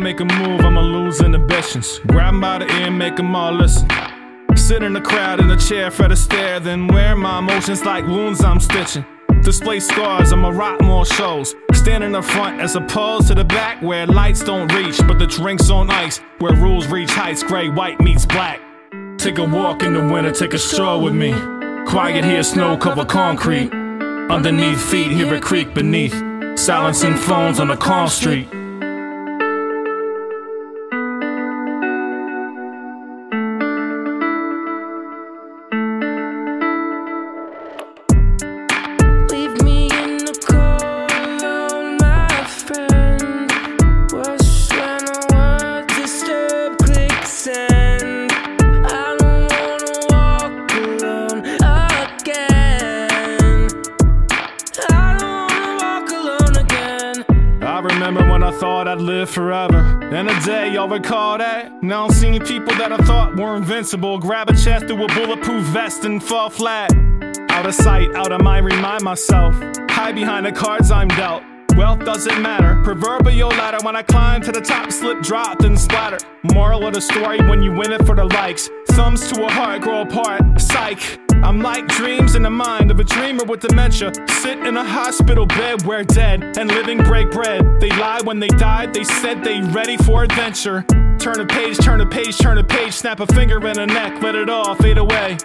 make a move, I'ma lose inhibitions. Grab 'em by the ear, make make 'em all listen. Sit in the crowd in a chair, Fred stare, then wear my emotions like wounds I'm stitching. Display scars, I'ma rock more shows. Stand in the front as opposed to the back where lights don't reach, but the drinks on ice, where rules reach heights, gray, white meets black. Take a walk in the winter, take a stroll with me. Quiet here, snow cover concrete. Underneath feet, hear a creek beneath. Silencing phones on a calm street. I remember when I thought I'd live forever. And a day, y'all recall that? Now I'm seeing people that I thought were invincible grab a chest through a bulletproof vest and fall flat. Out of sight, out of mind, remind myself. Hide behind the cards I'm dealt. Wealth doesn't matter. Proverbial ladder when I climb to the top, slip, drop, then splatter. Moral of the story when you win it for the likes. Thumbs to a heart grow apart. Psych. I'm like dreams in the mind of a dreamer with dementia. Sit in a hospital bed where dead and living break bread. They lie when they died, they said they ready for adventure. Turn a page, turn a page, turn a page, snap a finger in a neck, let it all fade away.